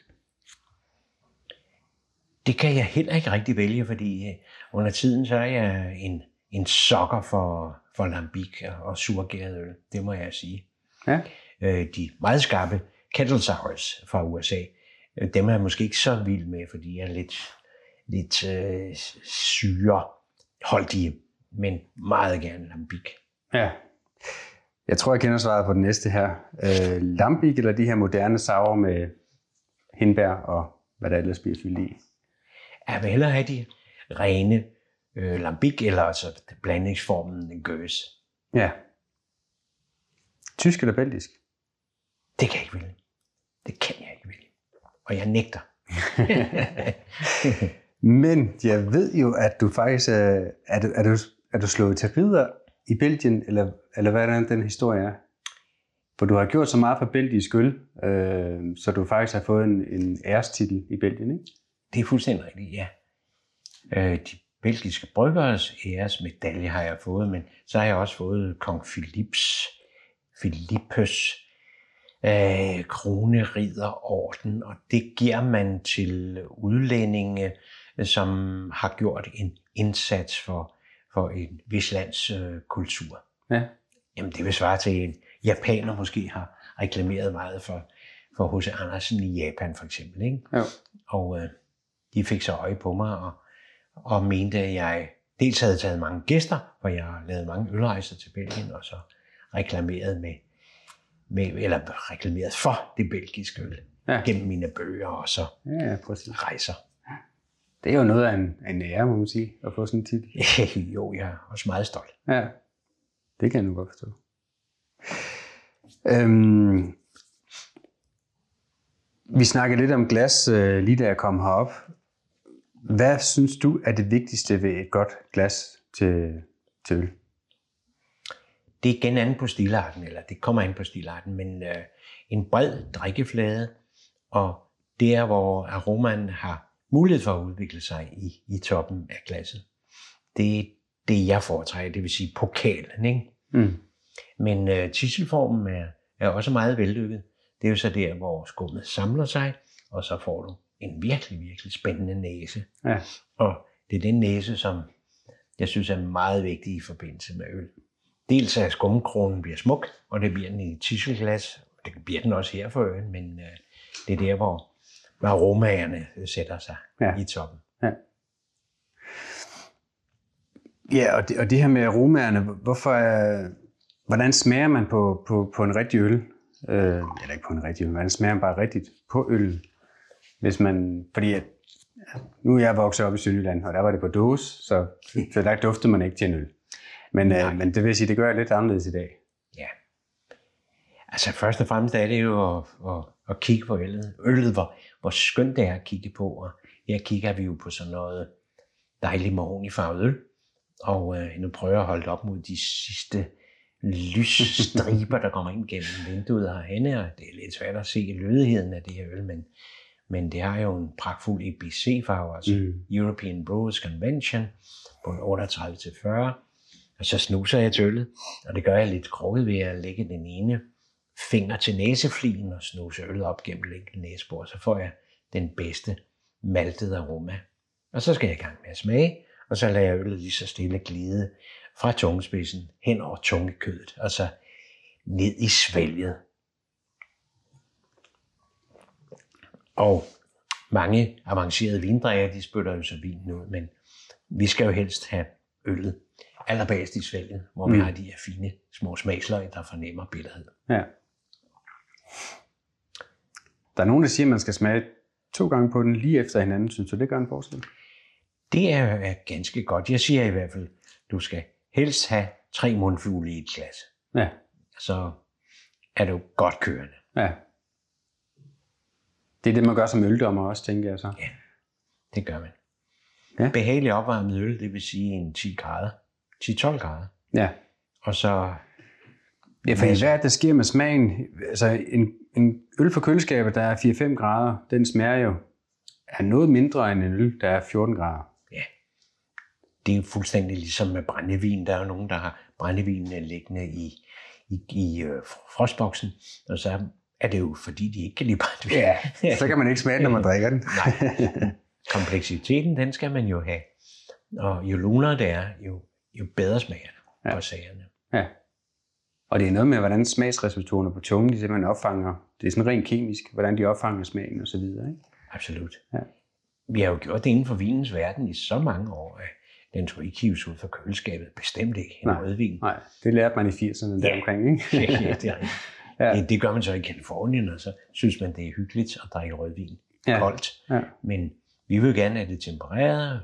Det kan jeg heller ikke rigtig vælge, fordi øh, under tiden så er jeg en, en sokker for, for lambic og surgæret øl. Det må jeg sige.
Ja.
Øh, de meget skarpe kettle sours fra USA, øh, dem er jeg måske ikke så vild med, fordi jeg er lidt, lidt øh, syreholdige, men meget gerne lambic.
Ja. Jeg tror, jeg kender svaret på den næste her. Øh, Lambic eller de her moderne sauer med hindbær og hvad der ellers bliver fyldt i?
Jeg vil hellere have de rene øh, lambic, eller altså blandingsformen gøs.
Ja. Tysk eller belgisk?
Det kan jeg ikke vælge. Det kan jeg ikke vælge. Og jeg nægter.
Men jeg ved jo, at du faktisk er, er, du, er, du, er du slået til ridder i Belgien, eller, eller hvad er den, den historie er? For du har gjort så meget for belgisk øl, øh, så du faktisk har fået en, en ærestitel i Belgien, ikke?
Det er fuldstændig rigtigt, ja. Øh, de belgiske bryggeres æresmedalje har jeg fået, men så har jeg også fået kong Philips, Philippes øh, kroneridderorden, og det giver man til udlændinge, øh, som har gjort en indsats for, for en vis lands øh, kultur.
Ja.
Jamen det vil svare til en japaner måske har reklameret meget for, for H.C. Andersen i Japan for eksempel. Ikke?
Jo.
Og øh, de fik så øje på mig og, og mente, at jeg dels havde taget mange gæster, for jeg lavet mange ølrejser til Belgien, og så reklameret med, med eller reklameret for det belgiske øl
Ja.
gennem mine bøger og så
Ja, ja, præcis.
rejser.
Det er jo noget af en, en ære, må man sige, at få sådan en titel.
jo, jeg er også meget stolt.
Ja, det kan jeg nu godt forstå. Øhm, vi snakkede lidt om glas, øh, lige da jeg kom herop. Hvad synes du er det vigtigste ved et godt glas til, til øl?
Det er igen an på stilarten, eller det kommer an på stilarten, men øh, en bred drikkeflade, og der hvor aromaen har mulighed for at udvikle sig i, i toppen af glasset. Det er det, jeg foretrækker, det vil sige pokalen. Ikke?
Mm.
Men øh, tisselformen er, er også meget vellykket. Det er jo så der, hvor skummet samler sig, og så får du en virkelig, virkelig spændende næse.
Ja.
Og det er den næse, som jeg synes er meget vigtig i forbindelse med øl. Dels at skumkronen bliver smuk, og det bliver den i tisselglas. Det bliver den også her for øen, men øh, det er der, hvor, hvor aromaerne sætter sig
Ja.
ja. i toppen.
Ja, og det, og det her med aromaerne, hvorfor, er- hvordan smager man på, på, på en rigtig øl? Øh, eller ikke på en rigtig øl, hvordan smager man bare rigtigt på øl? Hvis man, fordi at, nu er jeg vokset op i Sønderjylland, og der var det på dåse, så, så der duftede man ikke til en øl. Men, øh, men det vil sige, det gør jeg lidt anderledes i dag.
Ja. Altså først og fremmest er det jo at, at, at kigge på øllet. Øllet, hvor, hvor skønt det er at kigge på. Og her kigger vi jo på sådan noget dejligt mahognifarvet øl. Og øh, nu prøver jeg at holde op mod de sidste lysstriber, der kommer ind gennem vinduet herhenne. Og det er lidt svært at se lødigheden af det her øl, men, men det har jo en pragtfuld EBC-farve, altså
Mm.
European Brewers Convention på en 38-40. Og så snuser jeg til øllet, og det gør jeg lidt krukket ved at lægge den ene finger til næseflien og snuse øllet op gennem længden næsebor. Så får jeg den bedste maltede aroma. Og så skal jeg i gang med at smage, og så lader jeg øllet lige så stille glide fra tungespidsen hen over tungekødet, og så ned i svælget. Og mange avancerede vindrikker, de spytter jo så vinen ud, men vi skal jo helst have øllet allerbagest i svælget, hvor mm. vi har de her fine små smagsløg, der fornemmer bitterhed.
Ja. Der er nogen, der siger, at man skal smage to gange på den lige efter hinanden. Synes du, det gør en forskel?
Det er, ganske godt. Jeg siger i hvert fald, du skal helst have tre mundfugle i et glas.
Ja.
Så er du godt kørende.
ja. Det er det, man gør som øldommer også, tænker jeg så.
Det gør man.
Ja.
Behagelig opvarmet øl, det vil sige en 10 grader. 10-12 grader.
Ja.
Og så
Ja, for hvad er det, der sker med smagen? Altså, en, en øl fra køleskabet, der er 4-5 grader, den smager jo er noget mindre end en øl, der er 14 grader.
det er fuldstændig ligesom med brændevin. Der er jo nogen, der har brændevinene liggende i, i, i øh, frostboksen, og så er det jo fordi, de ikke kan lide brændevin.
Ja, så kan man ikke smage når man drikker den.
Nej. Kompleksiteten, den skal man jo have. Og jo lunere det er, jo, jo bedre smager det
Ja.
ja. på sagerne.
Ja. Og det er noget med, hvordan smagsreceptorerne på tungen, de simpelthen opfanger. Det er sådan rent kemisk, hvordan de opfanger smagen og så videre. Ikke?
Absolut.
Ja.
Vi har jo gjort det inden for vinens verden i så mange år, at den skulle ikke hives ud fra køleskabet. Bestemt ikke en
Nej.
rødvin.
Nej, det lærte man i 80'erne der omkring, ikke?
ja, ja, det.
Ja.
ja. det, det gør man så i Kalifornien, og så synes man, det er hyggeligt at drikke rødvin
Ja.
koldt.
Ja.
Men vi vil gerne have det tempereret.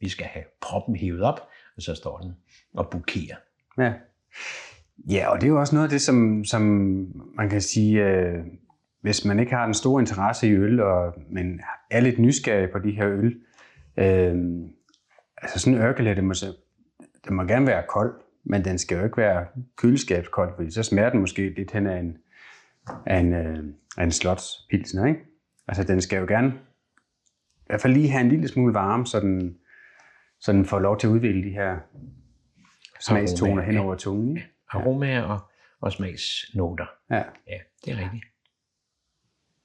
Vi skal have proppen hævet op, og så står den og bukerer.
Ja. Ja, og det er jo også noget af det, som, som man kan sige, øh, hvis man ikke har den store interesse i øl, og, men er lidt nysgerrig på de her øl, øh, altså sådan en ørkelet, det må, det må gerne være kold, men den skal jo ikke være køleskabskold, fordi så smager den måske lidt hen af en, af en, øh, af en slotspilsner, ikke? Altså den skal jo gerne i hvert fald lige have en lille smule varme, så den, så den får lov til at udvikle de her smagstoner hen over tungen. Ikke?
Aromaer og, og smagsnoter.
Ja.
Ja, det er rigtigt.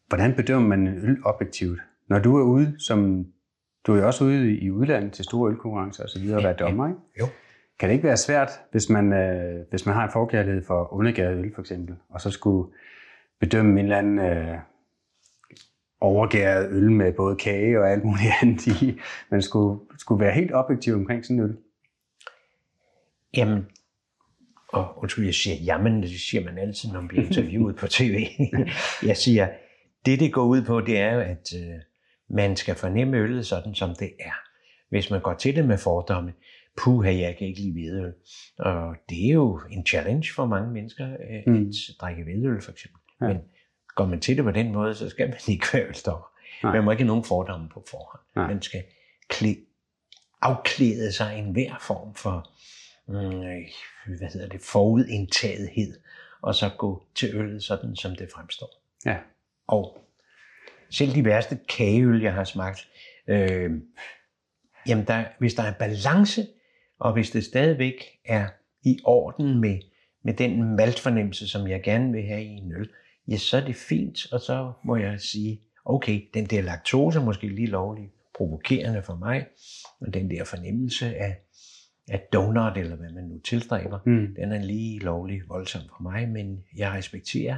Hvordan bedømmer man en øl objektivt? Når du er ude, som du er også ude i udlandet til store ølkonkurrencer og så videre, og være dommer, ikke?
Jo.
Kan det ikke være svært, hvis man, øh, hvis man har en forkærlighed for undergæret øl, for eksempel, og så skulle bedømme en eller anden øh, overgæret øl med både kage og alt muligt andet i, man skulle, skulle være helt objektiv omkring sådan en øl?
Jamen, og undskyld, jeg siger jamen, det siger man altid, når man bliver interviewet på tv. jeg siger, det det går ud på, det er jo, at øh, man skal fornemme øllet sådan, som det er. Hvis man går til det med fordomme, puha, jeg kan ikke lide hvidøl. Og det er jo en challenge for mange mennesker, øh,
Mm.
at drikke hvidøl for eksempel.
Ja.
Men går man til det på den måde, så skal man ikke være.
Nej.
Man må ikke have nogen fordomme på forhånd.
Nej.
Man skal klæ, afklæde sig en hver form for hvad hedder det, forudindtagethed, og så gå til øllet sådan, som det fremstår.
Ja.
Og selv de værste kageøl, jeg har smagt, øh, jamen der, hvis der er balance, og hvis det stadigvæk er i orden med, med den maltfornemmelse, som jeg gerne vil have i en øl, ja, så er det fint, og så må jeg sige, okay, den der laktose er måske lige lovlig provokerende for mig, og den der fornemmelse af, af donut, eller hvad man nu tilstræber,
Mm.
den er lige lovlig voldsom for mig, men jeg respekterer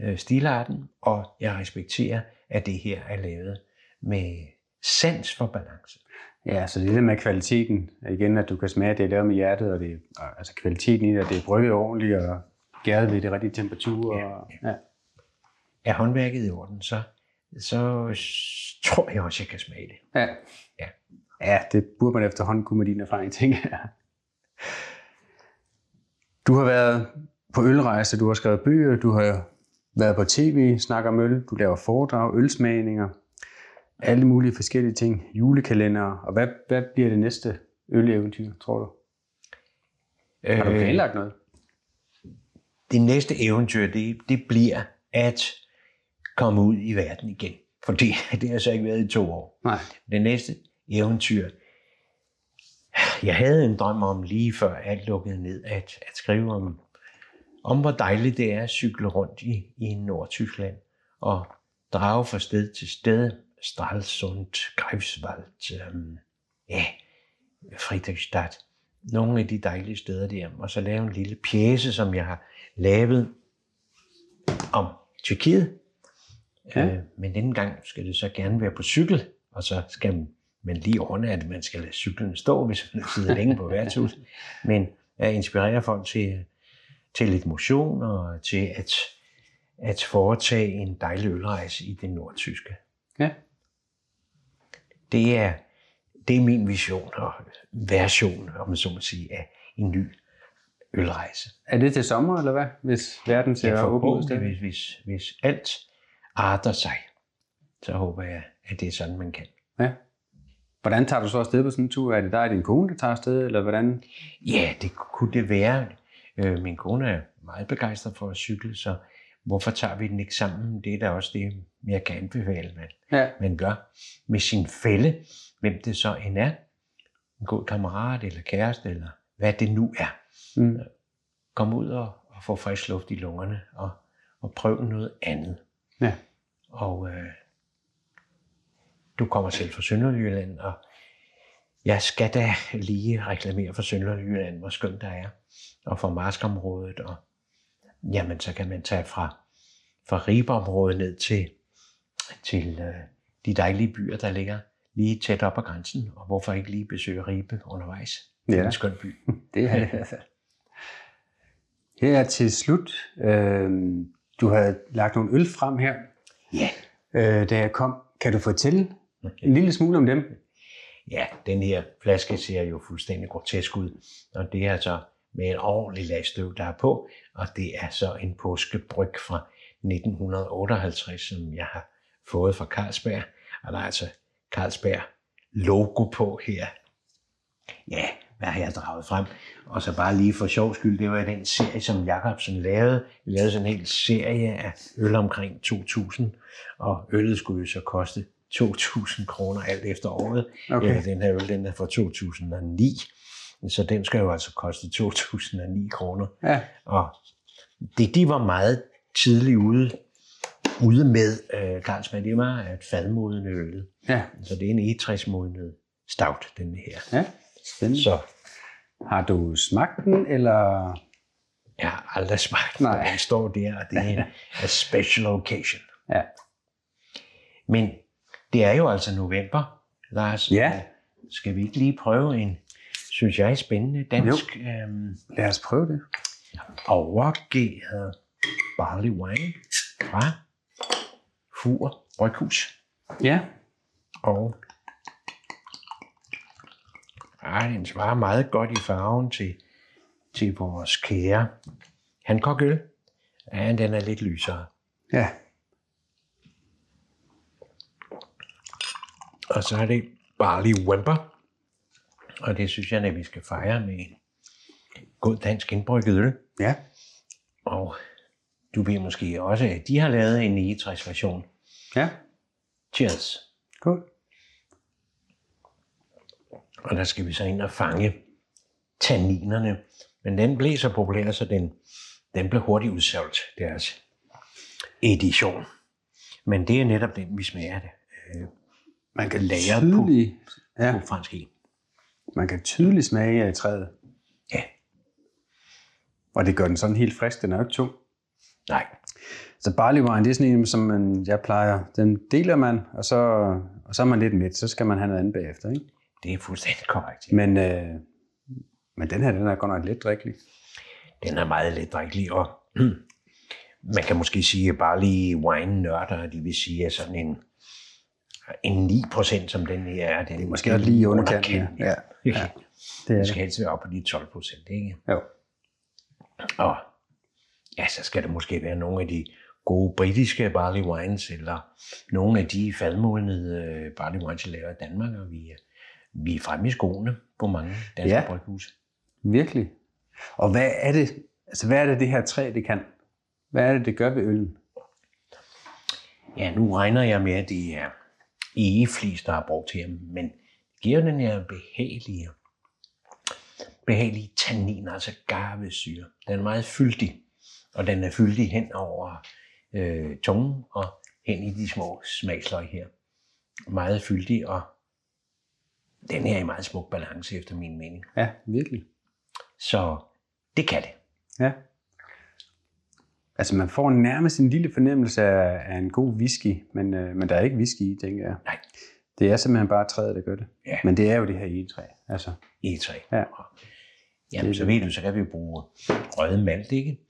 øh, stilarten, og jeg respekterer, at det her er lavet med sans for balance.
Ja, så det der med kvaliteten, igen, at du kan smage, at det er lavet med hjertet, og det er, altså kvaliteten i det, at det er brygget ordentligt, og gæret ved det rigtige temperatur.
Ja,
Og, ja.
Er håndværket i orden, så, så tror jeg også, jeg kan smage det.
Ja.
Ja.
Ja, det burde man efterhånden kunne med din erfaring, tænker jeg. Du har været på ølrejse, du har skrevet bøger, du har været på tv, snakker om øl, du laver foredrag, ølsmagninger, alle mulige forskellige ting, julekalender, og hvad, hvad bliver det næste øleventyr, tror du? Har du
Øh,
planlagt noget?
det næste eventyr, det, det bliver at komme ud i verden igen. For det, det har så ikke været i to år.
Nej.
Det næste eventyr, jeg havde en drøm om lige før alt lukkede ned, at, at skrive om, om hvor dejligt det er at cykle rundt i, i Nordtyskland og drage fra sted til sted, Stralsund, Greifswald, øhm, ja, Friedrichstadt, nogle af de dejlige steder der, og så lave en lille pjæse, som jeg har lavet om Tyrkiet.
Ja.
Øh, men denne gang skal det så gerne være på cykel, og så skal man lige ordne, at man skal lade cyklen stå, hvis man sidder længe på værtshus. Men at inspirere folk til, til lidt motion og til at, at foretage en dejlig ølrejse i det nordtyske.
Ja.
Det er, det er min vision og version, om man så må sige, af en ny ølrejse.
Er det til sommer, eller hvad? Hvis verden ser
Ja,
åben ud
hvis, hvis, hvis alt arter sig, så håber jeg, at det er sådan, man kan.
Ja. Hvordan tager du så afsted på sådan en tur? Er det dig og din kone, der tager afsted, eller hvordan?
Ja, det kunne det være. Øh, min kone er meget begejstret for at cykle, så hvorfor tager vi den ikke sammen? Det er da også det, jeg kan anbefale, man,
Ja.
man gør med sin fælle, hvem det så end er. En god kammerat eller kæreste, eller hvad det nu er.
Mm.
Kom ud og, og få frisk luft i lungerne, og, og prøv noget andet.
Ja.
Og øh, du kommer selv fra Sønderjylland, og jeg skal da lige reklamere for Sønderjylland, hvor skønt der er, og for Marskområdet, og jamen, så kan man tage fra, fra Ribeområdet ned til, til øh, de dejlige byer, der ligger lige tæt op ad grænsen, og hvorfor ikke lige besøge Ribe undervejs? Det er
Ja.
en skøn by.
Det er det altså. Her til slut, øh, du har lagt nogle øl frem her,
Ja,
øh, da jeg kom. Kan du fortælle en lille smule om dem?
Ja, den her flaske ser jo fuldstændig grotesk ud, og det er så med en ordentlig lag støv, der er på, og det er så en påskebryg fra 1958, som jeg har fået fra Carlsberg, og der er altså Carlsberg logo på her. Ja, hvad har jeg draget frem? Og så bare lige for sjov skyld, det var den serie, som Jacobsen lavede. Vi lavede sådan en hel serie af øl omkring 2000, og øllet skulle jo så koste 2.000 kroner alt efter året.
Okay.
Ja, den her øl, den er fra 2009, så den skal jo altså koste 2.009 kroner.
Ja.
Og det, de var meget tidligt ude, ude med øh, Carlsberg, det var at fadmodende øllet.
Ja.
Så det er en egetræsmodnet stout, den her.
Ja. Spændende.
Så
Har du smagt den, eller?
jeg har aldrig smagt den,
Nej.
den står der, og det er en a special occasion.
Ja.
Men det er jo altså november, Lars.
Ja.
Skal vi ikke lige prøve en, synes jeg, spændende dansk øhm,
Lad os prøve det.
overgæret barley wine fra Fur Bryghus.
Ja.
Og ej, den svarer meget godt i farven til, til vores kære Hancock-øl. Ja, den er lidt lysere.
Ja.
Og så er det Barley Wemper. Og det synes jeg, at vi skal fejre med en god dansk indbrygget øl.
Ja.
Og du ved måske også, at de har lavet en 69 version.
Ja.
Cheers.
Cool.
Og der skal vi så ind og fange tanninerne. Men den blev så populær, så den, den blev hurtigt udsolgt, deres edition. Men det er netop den, vi smager det øh,
Man kan
Lære
tydeligt, ja,
på fransk i.
man kan tydeligt smage af træet.
Ja,
Og det gør den sådan helt frisk. Den er jo ikke tung.
nej.
Så barley wine, det er sådan en, som man, jeg plejer. Den deler man, og så, og så er man lidt midt. Så skal man have noget andet bagefter. Ikke?
Det er fuldstændig korrekt.
Men, øh, men den her, den er godt nok let drikkelig.
Den er meget let drikkelig, og man kan måske sige, at bare lige wine-nørder, de vil sige, at sådan en, en 9%, som den her er, den det er
Måske også lige i underkanten. Ja. ja.
ja.
Det er
Det skal helst være op på de 12 procent, ikke?
Jo.
Og ja, så skal det måske være nogle af de gode britiske barley wines, eller nogle af de fadmålede øh, barley wines, der laver i Danmark, og vi, er- vi er fremme i skoene på mange danske
ja.
bryghuse.
Virkelig. Og hvad er det, altså hvad er det, det her træ, det kan? Hvad er det, det gør ved øllen?
Ja, nu regner jeg med, at det er egeflis, der er brugt her, men det giver den her behagelige, behagelige tannin, altså garvesyre. Den er meget fyldig, og den er fyldig hen over øh, tungen og hen i de små smagsløg her. Meget fyldig, og den her er i meget smuk balance, efter min mening.
Ja, virkelig.
Så det kan det.
Ja. Altså man får nærmest en lille fornemmelse af, af en god whisky, men, øh, men der er ikke whisky i, tænker jeg.
Nej.
Det er simpelthen bare træet, der gør det.
Ja.
Men det er jo det her egetræ. Altså,
E3.
Ja.
Jamen, så ved du, så kan vi bruge røde malt, ikke?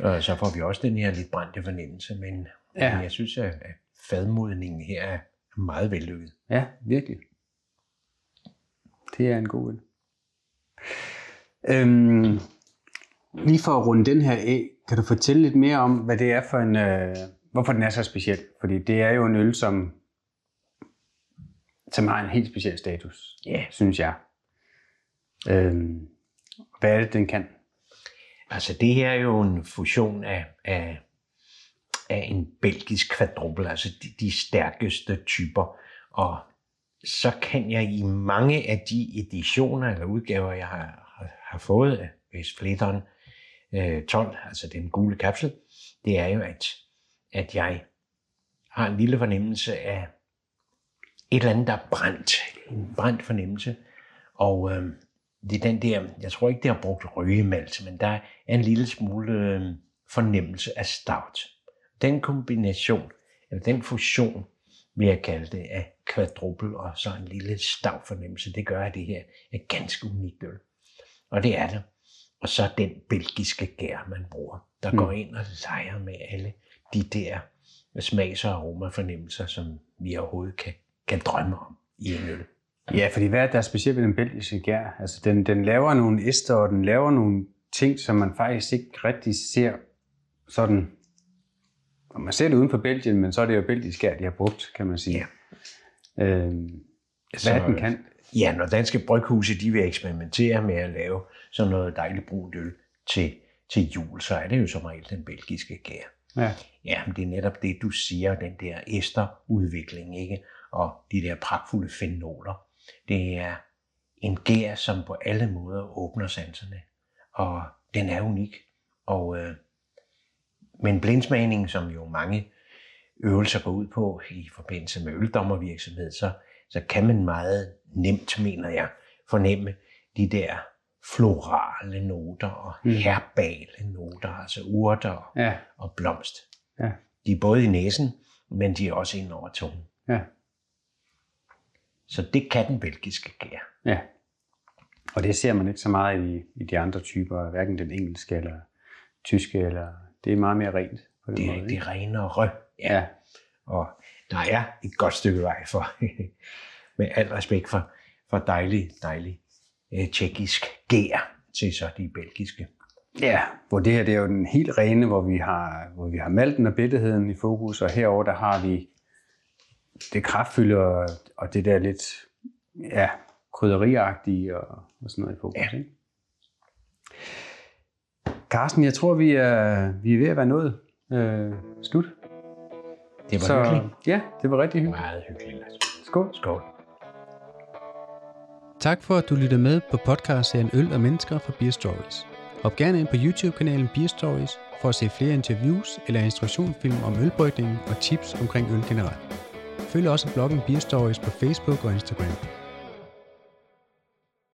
Og så får vi også den her lidt brændte fornemmelse, men,
Ja.
men jeg synes, at at fadmodningen her er meget vellykket.
ja, virkelig. Det er en god øl. Øhm, lige for at runde den her af, kan du fortælle lidt mere om, hvad det er for en, øh, hvorfor den er så speciel? Fordi det er jo en øl, som, som har en helt speciel status,
Ja,
synes jeg. Øhm, hvad er det, den kan?
altså det her er jo en fusion af, af, af en belgisk kvadruppel, altså de, de stærkeste typer. Og så kan jeg i mange af de editioner eller udgaver, jeg har, har, har fået af Westfleteren øh, Øh, 12, altså den gule kapsel, det er jo, at, at jeg har en lille fornemmelse af et eller andet, der er brændt. En brændt fornemmelse. Og øh, det er den der, jeg tror ikke, det har brugt røgemalt, men der er en lille smule øh, fornemmelse af stout. Den kombination, eller den fusion, vil jeg kalde det, af kvadruppel og så en lille stout fornemmelse, det gør, at det her er ganske unikt øl. Og det er det. Og så den belgiske gær, man bruger, der mm. går ind og leger med alle de der smags- og aromafornemmelser, som vi overhovedet kan, kan drømme om i en øl.
Ja, fordi hvad er der specielt ved den belgiske gær? Altså, den, den laver nogle ester, og den laver nogle ting, som man faktisk ikke rigtig ser sådan... Og man ser det uden for Belgien, men så er det jo belgisk gær, de har brugt, kan man sige.
Ja.
Øhm, hvad
Så-
den kan?
Ja, når danske bryghuse de vil eksperimentere med at lave sådan noget dejligt brunt øl til, til jul, så er det jo som regel den belgiske gær.
Ja.
Ja, men det er netop det, du siger, den der esterudvikling, ikke? Og de der pragtfulde fenoler. Det er en gær, som på alle måder åbner sanserne. Og den er unik. Og øh, men blindsmagning, som jo mange øvelser går ud på i forbindelse med øldommervirksomhed, så, så kan man meget nemt, mener jeg, fornemme de der florale noter og
Mm.
herbale noter, altså urter
Ja,
og blomst.
ja,
De er både i næsen, men de er også ind over tungen.
ja,
Så det kan den belgiske gær.
ja. Og det ser man ikke så meget i, i de andre typer, hverken den engelske eller tyske, eller det er meget mere rent på den
Det,
måde.
er- det er renere. Ja.
Ja,
Og der er et godt stykke vej for, med al respekt for, for dejlig, dejlig øh, tjekkisk gær til så de belgiske.
Ja, hvor det her det er jo den helt rene, hvor vi har, hvor vi har malten og bitterheden i fokus, og herover der har vi det kraftfylde og, og det der lidt
ja, krydderiagtige og, og sådan noget i fokus. Ja. Ikke? Carsten, jeg tror, vi er, vi er ved at være nået øh, slut.
Det var
Så,
hyggeligt.
Ja, det var rigtig hyggeligt.
Meget hyggeligt.
Skål.
Skål.
Tak for, at du lyttede med på podcastserien Øl og Mennesker fra Beer Stories. Hop gerne ind på YouTube-kanalen Beer Stories for at se flere interviews eller instruktionsfilm om ølbrygning og tips omkring øl generelt. Følg også bloggen Beer Stories på Facebook og Instagram.